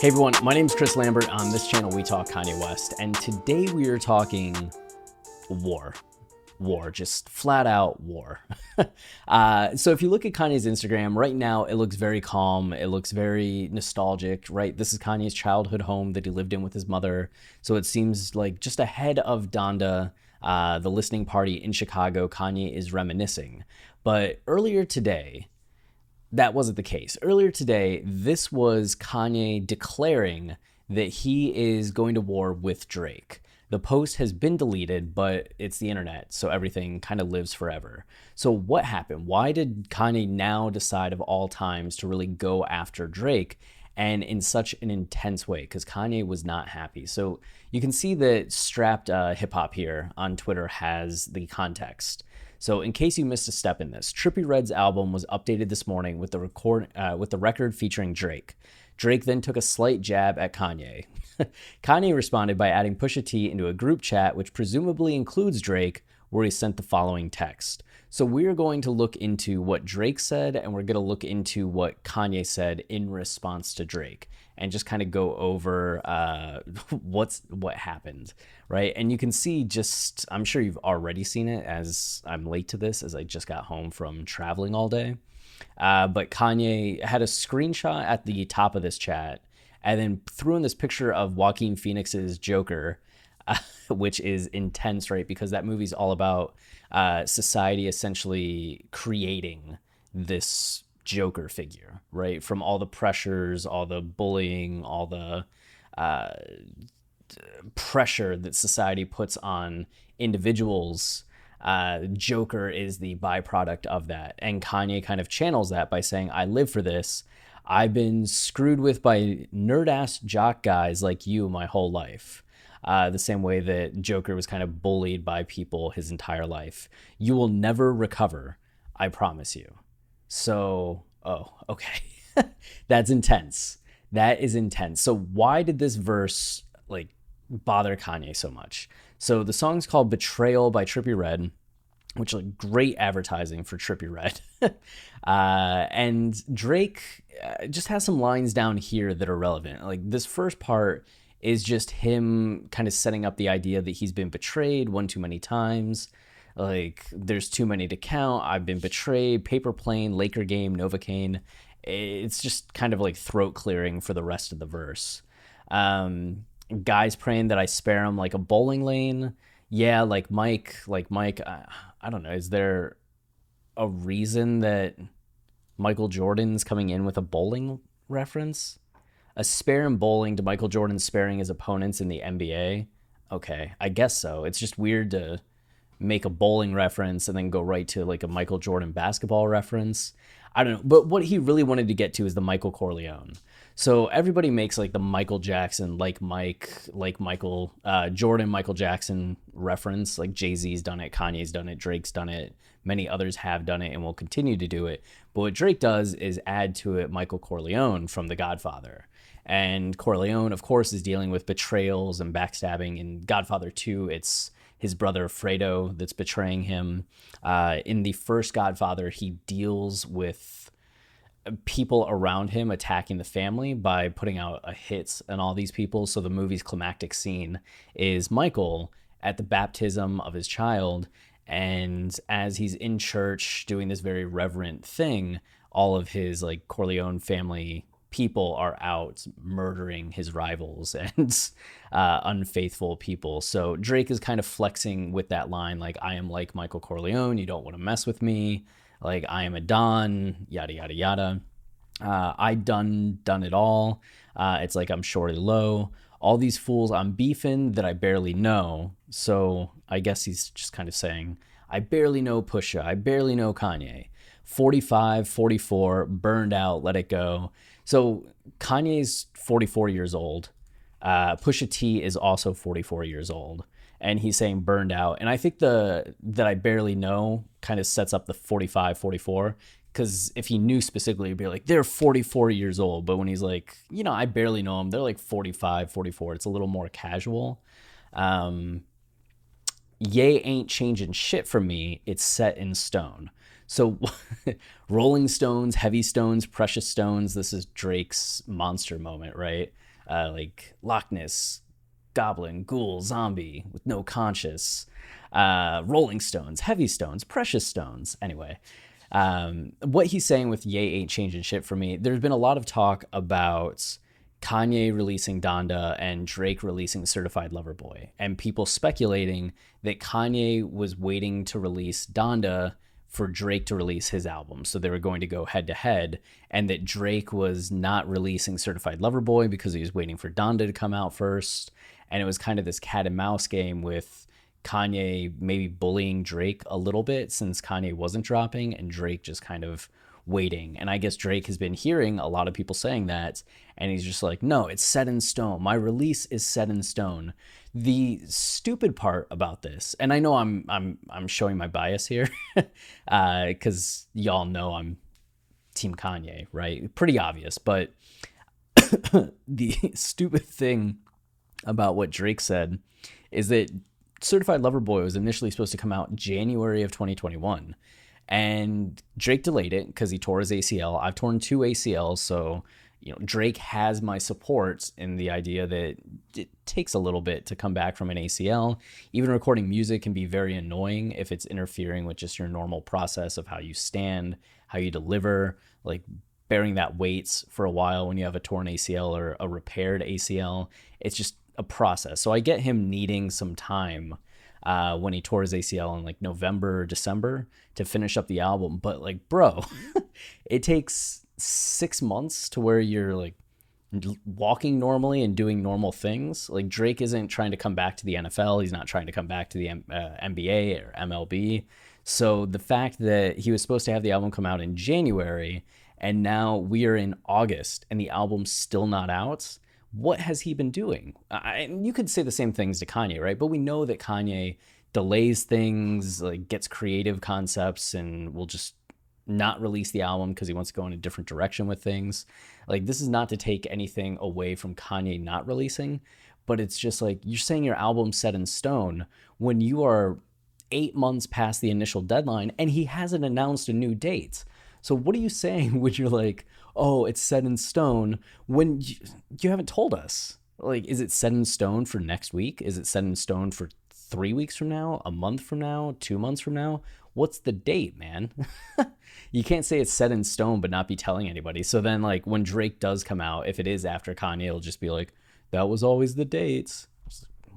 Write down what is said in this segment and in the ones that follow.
Hey everyone, my name is Chris Lambert. On this channel, we talk Kanye West, and today we are talking war. War, just flat out war. uh, so, if you look at Kanye's Instagram right now, it looks very calm. It looks very nostalgic, right? This is Kanye's childhood home that he lived in with his mother. So, it seems like just ahead of Donda, uh, the listening party in Chicago, Kanye is reminiscing. But earlier today, that wasn't the case. Earlier today, this was Kanye declaring that he is going to war with Drake. The post has been deleted, but it's the internet, so everything kind of lives forever. So, what happened? Why did Kanye now decide of all times to really go after Drake and in such an intense way? Because Kanye was not happy. So, you can see that Strapped uh, Hip Hop here on Twitter has the context. So, in case you missed a step in this, Trippie Redd's album was updated this morning with the record uh, with the record featuring Drake. Drake then took a slight jab at Kanye. Kanye responded by adding Pusha T into a group chat, which presumably includes Drake, where he sent the following text. So we're going to look into what Drake said, and we're going to look into what Kanye said in response to Drake, and just kind of go over uh, what's what happened, right? And you can see just I'm sure you've already seen it as I'm late to this, as I just got home from traveling all day. Uh, but Kanye had a screenshot at the top of this chat, and then threw in this picture of Joaquin Phoenix's Joker which is intense, right? Because that movie's all about uh, society essentially creating this Joker figure, right? From all the pressures, all the bullying, all the uh, pressure that society puts on individuals. Uh, Joker is the byproduct of that. And Kanye kind of channels that by saying, I live for this. I've been screwed with by nerd ass jock guys like you my whole life uh, the same way that Joker was kind of bullied by people his entire life. You will never recover, I promise you. So, oh, okay. That's intense. That is intense. So, why did this verse like bother Kanye so much? So, the song's called Betrayal by Trippie Redd which like great advertising for Trippie Redd. uh, and Drake uh, just has some lines down here that are relevant. Like this first part is just him kind of setting up the idea that he's been betrayed one too many times. Like, there's too many to count. I've been betrayed. Paper plane, Laker game, Novocaine. It's just kind of like throat clearing for the rest of the verse. Um, guys praying that I spare him like a bowling lane. Yeah, like Mike, like Mike, I, I don't know. Is there a reason that Michael Jordan's coming in with a bowling reference? A spare in bowling to Michael Jordan sparing his opponents in the NBA. Okay, I guess so. It's just weird to make a bowling reference and then go right to like a Michael Jordan basketball reference. I don't know. But what he really wanted to get to is the Michael Corleone. So everybody makes like the Michael Jackson, like Mike, like Michael uh, Jordan, Michael Jackson reference. Like Jay Z's done it, Kanye's done it, Drake's done it. Many others have done it and will continue to do it. But what Drake does is add to it Michael Corleone from The Godfather. And Corleone, of course, is dealing with betrayals and backstabbing. In Godfather 2, it's his brother Fredo that's betraying him. Uh, in the first Godfather, he deals with people around him attacking the family by putting out a hits on all these people. So the movie's climactic scene is Michael at the baptism of his child. And as he's in church doing this very reverent thing, all of his like Corleone family people are out murdering his rivals and uh, unfaithful people. So Drake is kind of flexing with that line, like, I am like Michael Corleone, you don't want to mess with me. Like, I am a Don, yada, yada, yada. Uh, I done, done it all. Uh, it's like I'm Shawty Lo. All these fools I'm beefing that I barely know. So I guess he's just kind of saying, I barely know Pusha. I barely know Kanye. 45, 44, burned out, let it go. So Kanye's 44 years old. Uh, Pusha T is also 44 years old, and he's saying burned out. And I think the that I barely know kind of sets up the 45, 44. Because if he knew specifically, he'd be like, they're 44 years old. But when he's like, you know, I barely know them, they're like 45, 44. It's a little more casual. Um, Ye ain't changing shit for me. It's set in stone. So, Rolling Stones, Heavy Stones, Precious Stones. This is Drake's monster moment, right? Uh, like Loch Ness, Goblin, Ghoul, Zombie with no conscience. Uh, Rolling Stones, Heavy Stones, Precious Stones. Anyway, um, what he's saying with Ye ain't changing shit for me. There's been a lot of talk about Kanye releasing Donda and Drake releasing Certified Lover Boy, and people speculating that Kanye was waiting to release Donda for Drake to release his album. So they were going to go head to head, and that Drake was not releasing Certified Lover Boy because he was waiting for Donda to come out first. And it was kind of this cat and mouse game with Kanye maybe bullying Drake a little bit since Kanye wasn't dropping, and Drake just kind of waiting. And I guess Drake has been hearing a lot of people saying that, and he's just like, no, it's set in stone. My release is set in stone. The stupid part about this, and I know I'm I'm I'm showing my bias here, because uh, y'all know I'm Team Kanye, right? Pretty obvious, but the stupid thing about what Drake said is that Certified Lover Boy was initially supposed to come out January of 2021 and Drake delayed it because he tore his ACL. I've torn two ACLs, so you know Drake has my support in the idea that it takes a little bit to come back from an ACL. Even recording music can be very annoying if it's interfering with just your normal process of how you stand, how you deliver, like bearing that weight for a while when you have a torn ACL or a repaired ACL. It's just a process. So I get him needing some time uh, when he tore his ACL in like November, or December to finish up the album. But like, bro, it takes six months to where you're like walking normally and doing normal things. Like Drake isn't trying to come back to the NFL. He's not trying to come back to the uh, NBA or MLB. So the fact that he was supposed to have the album come out in January and now we are in August and the album's still not out what has he been doing? I, you could say the same things to Kanye, right? But we know that Kanye delays things, like gets creative concepts, and will just not release the album because he wants to go in a different direction with things. Like this is not to take anything away from Kanye not releasing, but it's just like you're saying your album's set in stone when you are eight months past the initial deadline and he hasn't announced a new date. So what are you saying when you're like, oh, it's set in stone when you, you haven't told us? Like, is it set in stone for next week? Is it set in stone for three weeks from now, a month from now, two months from now? What's the date, man? you can't say it's set in stone but not be telling anybody. So then, like, when Drake does come out, if it is after Kanye, it'll just be like, that was always the dates.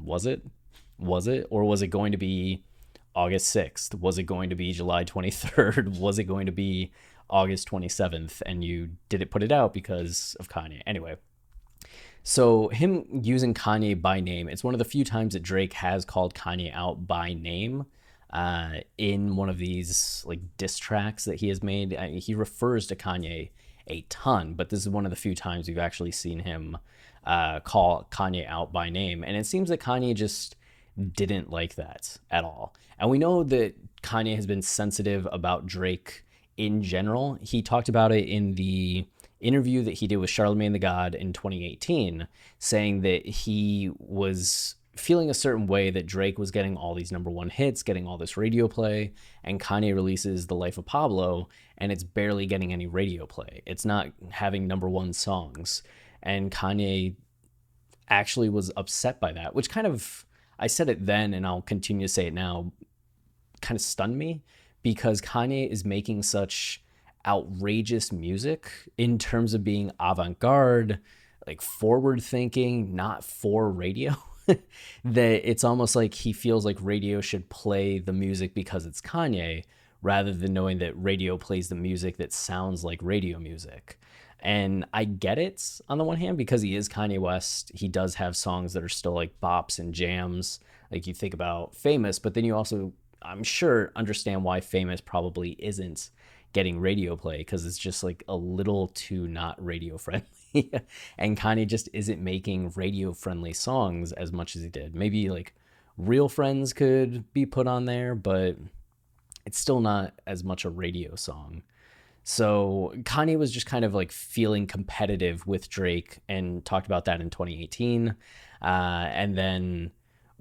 Was it? Was it? Or was it going to be August 6th? Was it going to be July 23rd? Was it going to be August 27th and you didn't put it out because of Kanye. Anyway, so him using Kanye by name, it's one of the few times that Drake has called Kanye out by name uh, in one of these like diss tracks that he has made. I he refers to Kanye a ton, but this is one of the few times we've actually seen him uh, call Kanye out by name. And it seems that Kanye just didn't like that at all. And we know that Kanye has been sensitive about Drake in general. He talked about it in the interview that he did with Charlamagne the God in 2018, saying that he was feeling a certain way that Drake was getting all these number one hits, getting all this radio play, and Kanye releases The Life of Pablo, and it's barely getting any radio play. It's not having number one songs. And Kanye actually was upset by that, which kind of, I said it then, and I'll continue to say it now, kind of stunned me because Kanye is making such outrageous music in terms of being avant garde, like forward thinking, not for radio. that it's almost like he feels like radio should play the music because it's Kanye rather than knowing that radio plays the music that sounds like radio music. And I get it on the one hand because he is Kanye West. He does have songs that are still like bops and jams. Like you think about famous, but then you also I'm sure understand why Famous probably isn't getting radio play because it's just like a little too not radio friendly. and Kanye just isn't making radio friendly songs as much as he did. Maybe like Real Friends could be put on there, but it's still not as much a radio song. So Kanye was just kind of like feeling competitive with Drake and talked about that in 2018. Uh, and then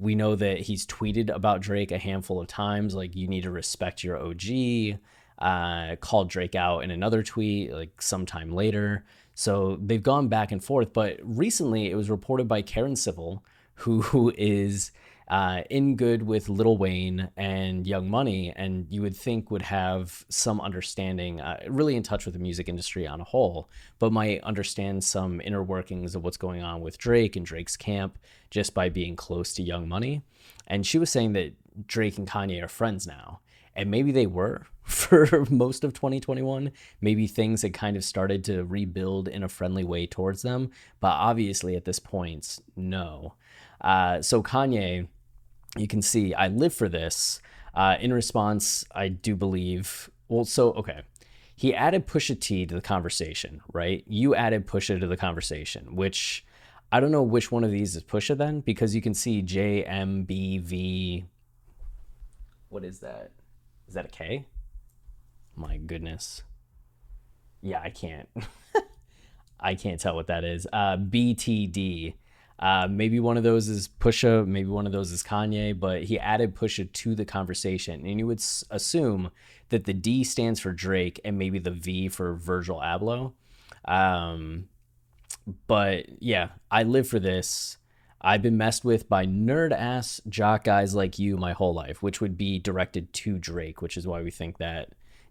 we know that he's tweeted about Drake a handful of times, like, you need to respect your OG. Uh, called Drake out in another tweet, like sometime later. So they've gone back and forth. But recently, it was reported by Karen Civil, who, who is uh, in good with Lil Wayne and Young Money, and you would think would have some understanding, uh, really in touch with the music industry on a whole, but might understand some inner workings of what's going on with Drake and Drake's camp just by being close to Young Money. And she was saying that Drake and Kanye are friends now. And maybe they were for most of 2021. Maybe things had kind of started to rebuild in a friendly way towards them. But obviously, at this point, no. Uh, so Kanye you can see I live for this. Uh, in response, I do believe. Well, so okay, he added Pusha T to the conversation, right? You added Pusha to the conversation, which I don't know which one of these is Pusha then, because you can see J M B V. What is that? Is that a K? My goodness. Yeah, I can't. I can't tell what that is. Uh, BTD uh, maybe one of those is Pusha, maybe one of those is Kanye, but he added Pusha to the conversation. And you would s- assume that the D stands for Drake and maybe the V for Virgil Abloh. Um, but yeah, I live for this. I've been messed with by nerd ass jock guys like you my whole life, which would be directed to Drake, which is why we think that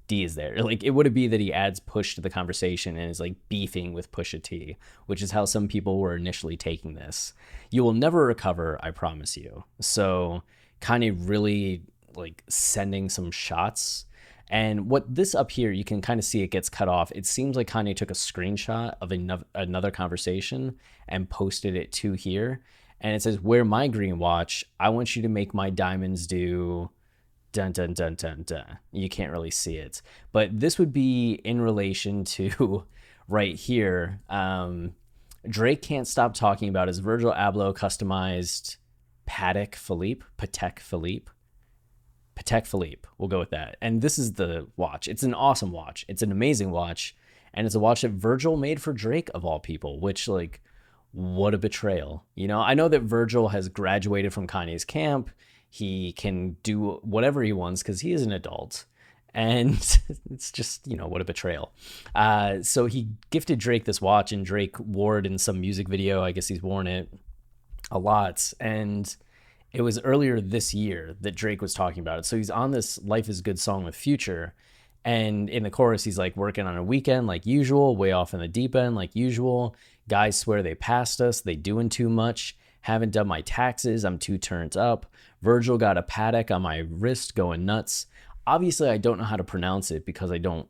D is there. Like it would be that he adds Push to the conversation and is like beefing with Pusha T, which is how some people were initially taking this. You will never recover, I promise you. So Kanye really like sending some shots. And what this up here, you can kind of see it gets cut off. It seems like Kanye took a screenshot of another conversation and posted it to here. And it says, Wear my green watch. I want you to make my diamonds do dun dun dun dun dun. You can't really see it, but this would be in relation to right here. Um, Drake can't stop talking about his Virgil Abloh customized Patek Philippe, Patek Philippe, Patek Philippe. We'll go with that. And this is the watch. It's an awesome watch. It's an amazing watch, and it's a watch that Virgil made for Drake of all people. Which like, what a betrayal. You know, I know that Virgil has graduated from Kanye's camp he can do whatever he wants because he is an adult. And it's just, you know, what a betrayal. Uh, so he gifted Drake this watch, and Drake wore it in some music video. I guess he's worn it a lot. And it was earlier this year that Drake was talking about it. So he's on this Life is Good song with Future. And in the chorus, he's like working on a weekend like usual, way off in the deep end like usual. Guys swear they passed us, they doing too much. Haven't done my taxes, I'm too turned up. Virgil got a Patek on my wrist going nuts. Obviously, I don't know how to pronounce it because I don't,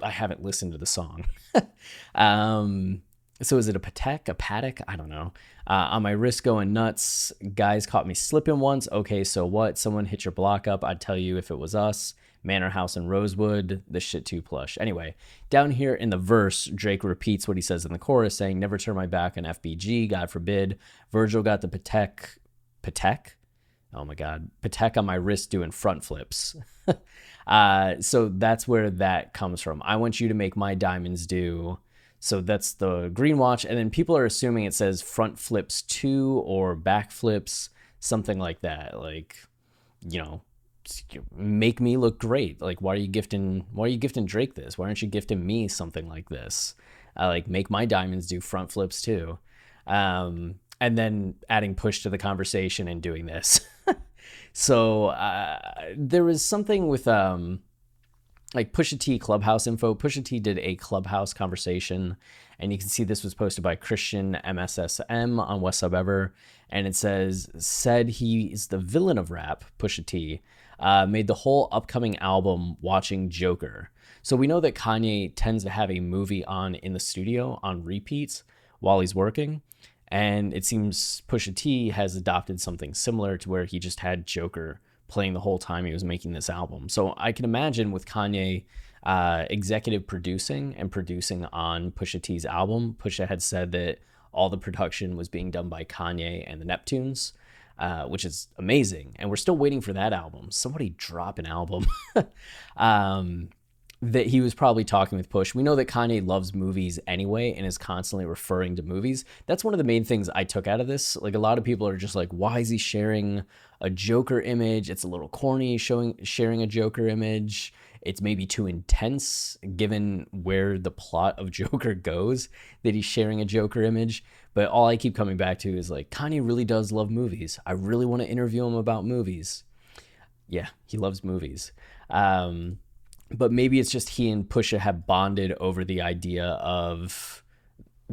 I haven't listened to the song. um, so is it a Patek, a Patek? I don't know. Uh, on my wrist going nuts. Guys caught me slipping once. Okay, so what? Someone hit your block up. I'd tell you if it was us. Manor House in Rosewood. the shit too plush. Anyway, down here in the verse, Drake repeats what he says in the chorus, saying, "Never turn my back on FBG. God forbid." Virgil got the Patek. Patek oh my god, Patek on my wrist doing front flips. uh, so that's where that comes from. I want you to make my diamonds do. So that's the green watch, and then people are assuming it says front flips two or back flips, something like that. Like, you know, make me look great. Like, why are you gifting? Why are you gifting Drake this? Why aren't you gifting me something like this? Uh, like, make my diamonds do front flips too. Um, and then adding push to the conversation and doing this. so uh, there was something with um, like Pusha T Clubhouse info. Pusha T did a Clubhouse conversation, and you can see this was posted by Christian MSSM on West Sub Ever, and it says said he is the villain of rap. Pusha T uh, made the whole upcoming album watching Joker. So we know that Kanye tends to have a movie on in the studio on repeats while he's working. And it seems Pusha T has adopted something similar to where he just had Joker playing the whole time he was making this album. So I can imagine with Kanye uh, executive producing and producing on Pusha T's album, Pusha had said that all the production was being done by Kanye and the Neptunes. Uh, which is amazing. And we're still waiting for that album. Somebody drop an album. um, that he was probably talking with Push. We know that Kanye loves movies anyway and is constantly referring to movies. That's one of the main things I took out of this. Like a lot of people are just like, why is he sharing a Joker image? It's a little corny showing sharing a Joker image. It's maybe too intense given where the plot of Joker goes that he's sharing a Joker image. But all I keep coming back to is like Kanye really does love movies. I really want to interview him about movies. Yeah, he loves movies. Um, but maybe it's just he and Pusha have bonded over the idea of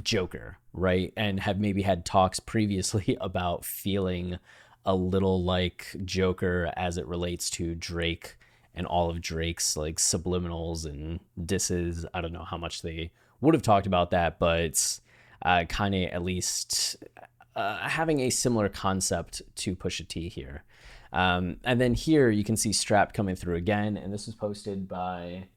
Joker, right? And have maybe had talks previously about feeling a little like Joker as it relates to Drake and all of Drake's like subliminals and disses. I don't know how much they would have talked about that, but uh, Kanye at least uh, having a similar concept to Pusha T here. Um, and then here you can see Strap coming through again, and this was posted by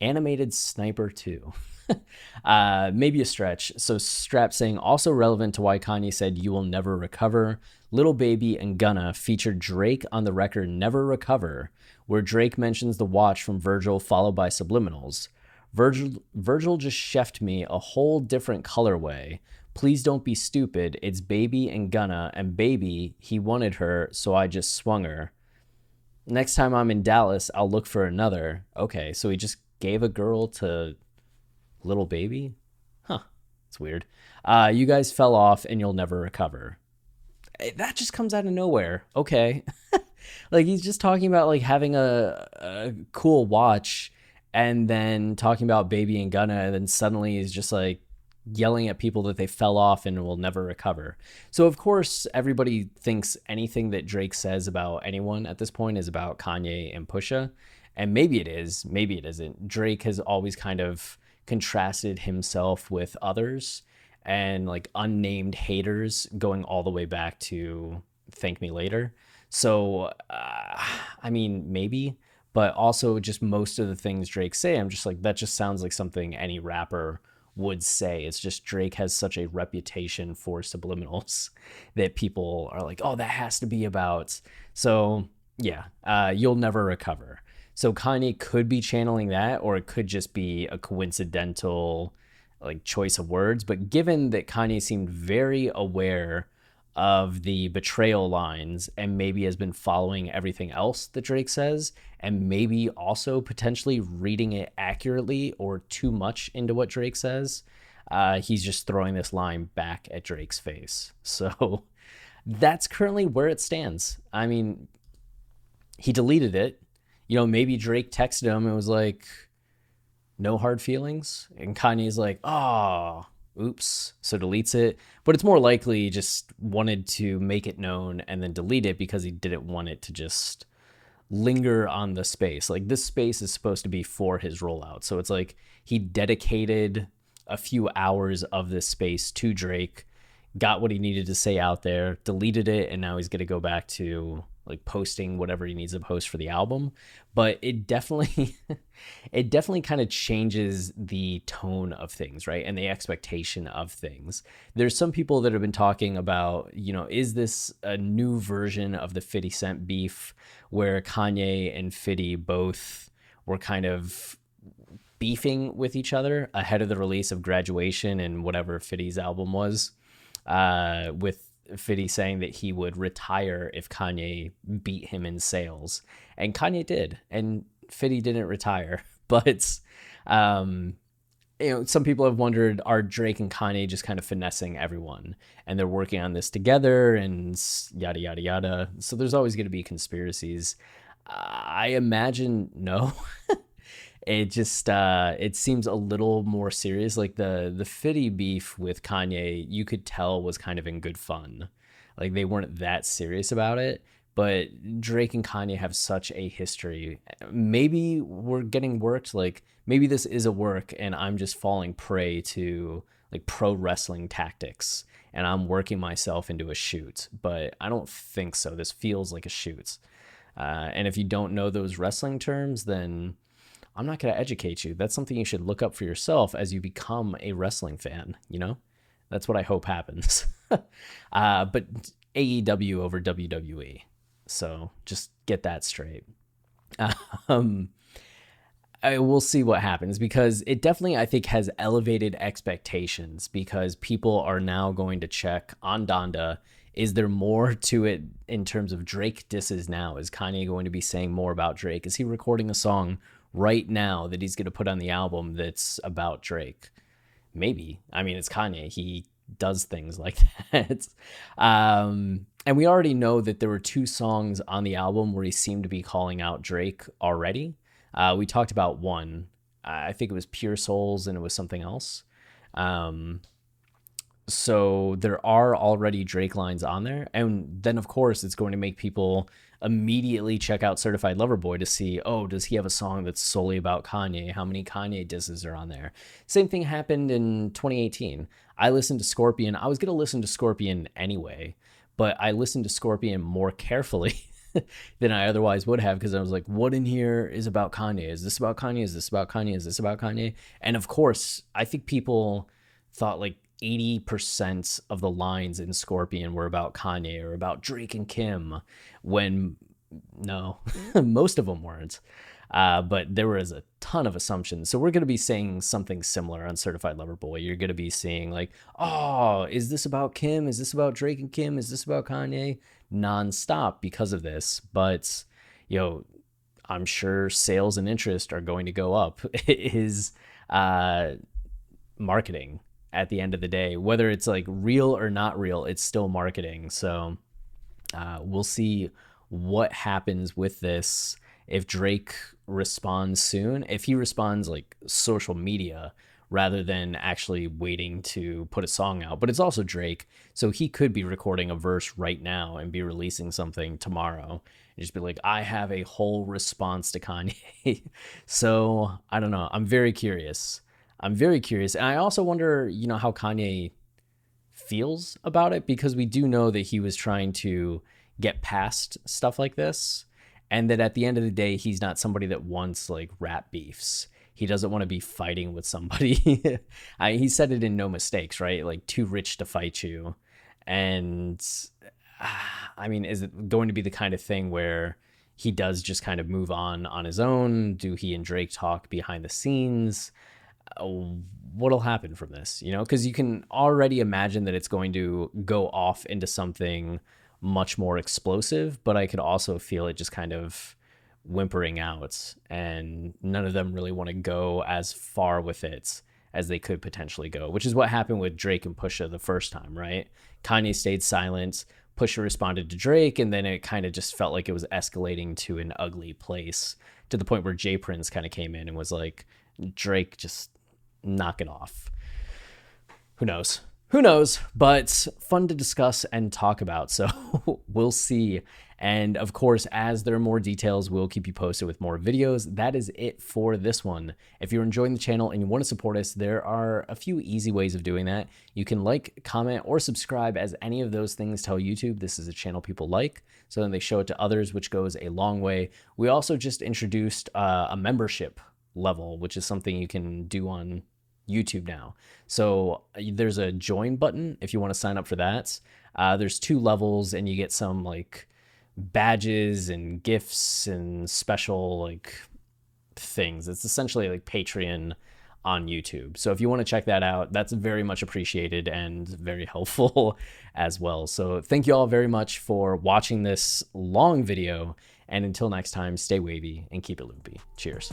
Animated Sniper 2. uh, maybe a stretch. So Strap saying also relevant to why Kanye said you will never recover. Lil Baby and Gunna featured Drake on the record Never Recover, where Drake mentions the watch from Virgil followed by subliminals. Virgil, Virgil just chefed me a whole different colorway, Please don't be stupid. It's Baby and Gunna, and Baby, he wanted her, so I just swung her. Next time I'm in Dallas, I'll look for another. Okay, so he just gave a girl to little Baby? Huh, it's weird. Uh, you guys fell off and you'll never recover. Eh, that just comes out of nowhere. Okay. like he's just talking about like having a, a cool watch and then talking about Baby and Gunna, and then suddenly he's just like, yelling at people that they fell off and will never recover. So of course everybody thinks anything that Drake says about anyone at this point is about Kanye and Pusha. And maybe it is, maybe it isn't. Drake has always kind of contrasted himself with others and like unnamed haters going all the way back to Thank Me Later. So uh, I mean maybe but also just most of the things Drake say I'm just like that just sounds like something any rapper would say. It's just Drake has such a reputation for subliminals that people are like, oh, that has to be about. So, yeah, uh, you'll never recover. So Kanye could be channeling that, or it could just be a coincidental like choice of words. But given that Kanye seemed very aware of the betrayal lines and maybe has been following everything else that Drake says and maybe also potentially reading it accurately or too much into what Drake says. Uh, he's just throwing this line back at Drake's face. So that's currently where it stands. I mean, he deleted it. You know, maybe Drake texted him and was like, no hard feelings. And Kanye's like, oh, oops, so deletes it. But it's more likely he just wanted to make it known and then delete it because he didn't want it to just linger on the space. Like this space is supposed to be for his rollout. So it's like he dedicated a few hours of this space to Drake, got what he needed to say out there, deleted it, and now he's going to go back to like posting whatever he needs to post for the album. But it definitely it definitely kind of changes the tone of things right? And the expectation of things. There's some people that have been talking about you know is this a new version of the 50 cent beef where kanye and 50 both were kind of beefing with each other ahead of the release of graduation and whatever 50's album was uh, with Fiddy saying that he would retire if Kanye beat him in sales, and Kanye did, and Fiddy didn't retire. But um, you know, some people have wondered: Are Drake and Kanye just kind of finessing everyone, and they're working on this together, and yada yada yada? So there's always going to be conspiracies. I imagine no. it just uh, it seems a little more serious. Like the the Fitty beef with Kanye, you could tell was kind of in good fun. Like they weren't that serious about it. But Drake and Kanye have such a history. Maybe we're getting worked. Like maybe this is a work, and I'm just falling prey to like pro wrestling tactics, and I'm working myself into a shoot. But I don't think so. This feels like a shoot. Uh, and if you don't know those wrestling terms, then I'm not going to educate you. That's something you should look up for yourself as you become a wrestling fan, you know? That's what I hope happens. uh, but AEW over WWE. So just get that straight. Um, I will see what happens because it definitely, I think, has elevated expectations because people are now going to check on Donda. Is there more to it in terms of Drake disses now? Is Kanye going to be saying more about Drake? Is he recording a song right now that he's going to put on the album that's about Drake? Maybe. I mean, it's Kanye. He does things like that. Um, and we already know that there were two songs on the album where he seemed to be calling out Drake already. Uh, we talked about one. I think it was Pure Souls and it was something else. Um, so there are already Drake lines on there. And then, of course, it's going to make people immediately check out Certified Lover Boy to see, oh, does he have a song that's solely about Kanye? How many Kanye disses are on there? Same thing happened in 2018. I listened to Scorpion. I was going to listen to Scorpion anyway, but I listened to Scorpion more carefully than I otherwise would have because I was like, what in here is about Kanye? Is this about Kanye? Is this about Kanye? Is this about Kanye? And of course, I think people thought like 80% of the lines in Scorpion were about Kanye or about Drake and Kim when no, most of them weren't. Uh, but there was a ton of assumptions. So we're going to be saying something similar on Certified Lover Boy. You're going to be seeing like, oh, is this about Kim? Is this about Drake and Kim? Is this about Kanye? Nonstop because of this. But, you know, I'm sure sales and interest are going to go up. His uh, marketing at the end of the day, whether it's like real or not real, it's still marketing. So uh, we'll see what happens with this if Drake responds soon, if he responds like social media rather than actually waiting to put a song out. But it's also Drake, so he could be recording a verse right now and be releasing something tomorrow and just be like, I have a whole response to Kanye. so I don't know. I'm very curious. I'm very curious. And I also wonder, you know, how Kanye feels about it because we do know that he was trying to get past stuff like this and that at the end of the day he's not somebody that wants like rap beefs. He doesn't want to be fighting with somebody. I, he said it in no mistakes right? Like too rich to fight you. And uh, i mean is it going to be the kind of thing where he does just kind of move on on his own? Do he and drake talk behind the scenes Uh, what'll happen from this you know because you can already imagine that it's going to go off into something much more explosive, but I could also feel it just kind of whimpering out, and none of them really want to go as far with it as they could potentially go, which is what happened with Drake and Pusha the first time, right? Kanye stayed silent, Pusha responded to Drake, and then it kind of just felt like it was escalating to an ugly place to the point where J. Prince kind of came in and was like, Drake, just knock it off. Who knows? who knows, but fun to discuss and talk about. So we'll see. And of course, as there are more details, we'll keep you posted with more videos. That is it for this one. If you're enjoying the channel and you want to support us, there are a few easy ways of doing that. You can like, comment, or subscribe as any of those things tell YouTube this is a channel people like. So then they show it to others, which goes a long way. We also just introduced uh, a membership level, which is something you can do on YouTube now. So uh, there's a join button if you want to sign up for that. Uh, there's two levels, and you get some like badges and gifts and special like things. It's essentially like Patreon on YouTube. So if you want to check that out, that's very much appreciated and very helpful as well. So thank you all very much for watching this long video. And until next time, stay wavy and keep it loopy. Cheers.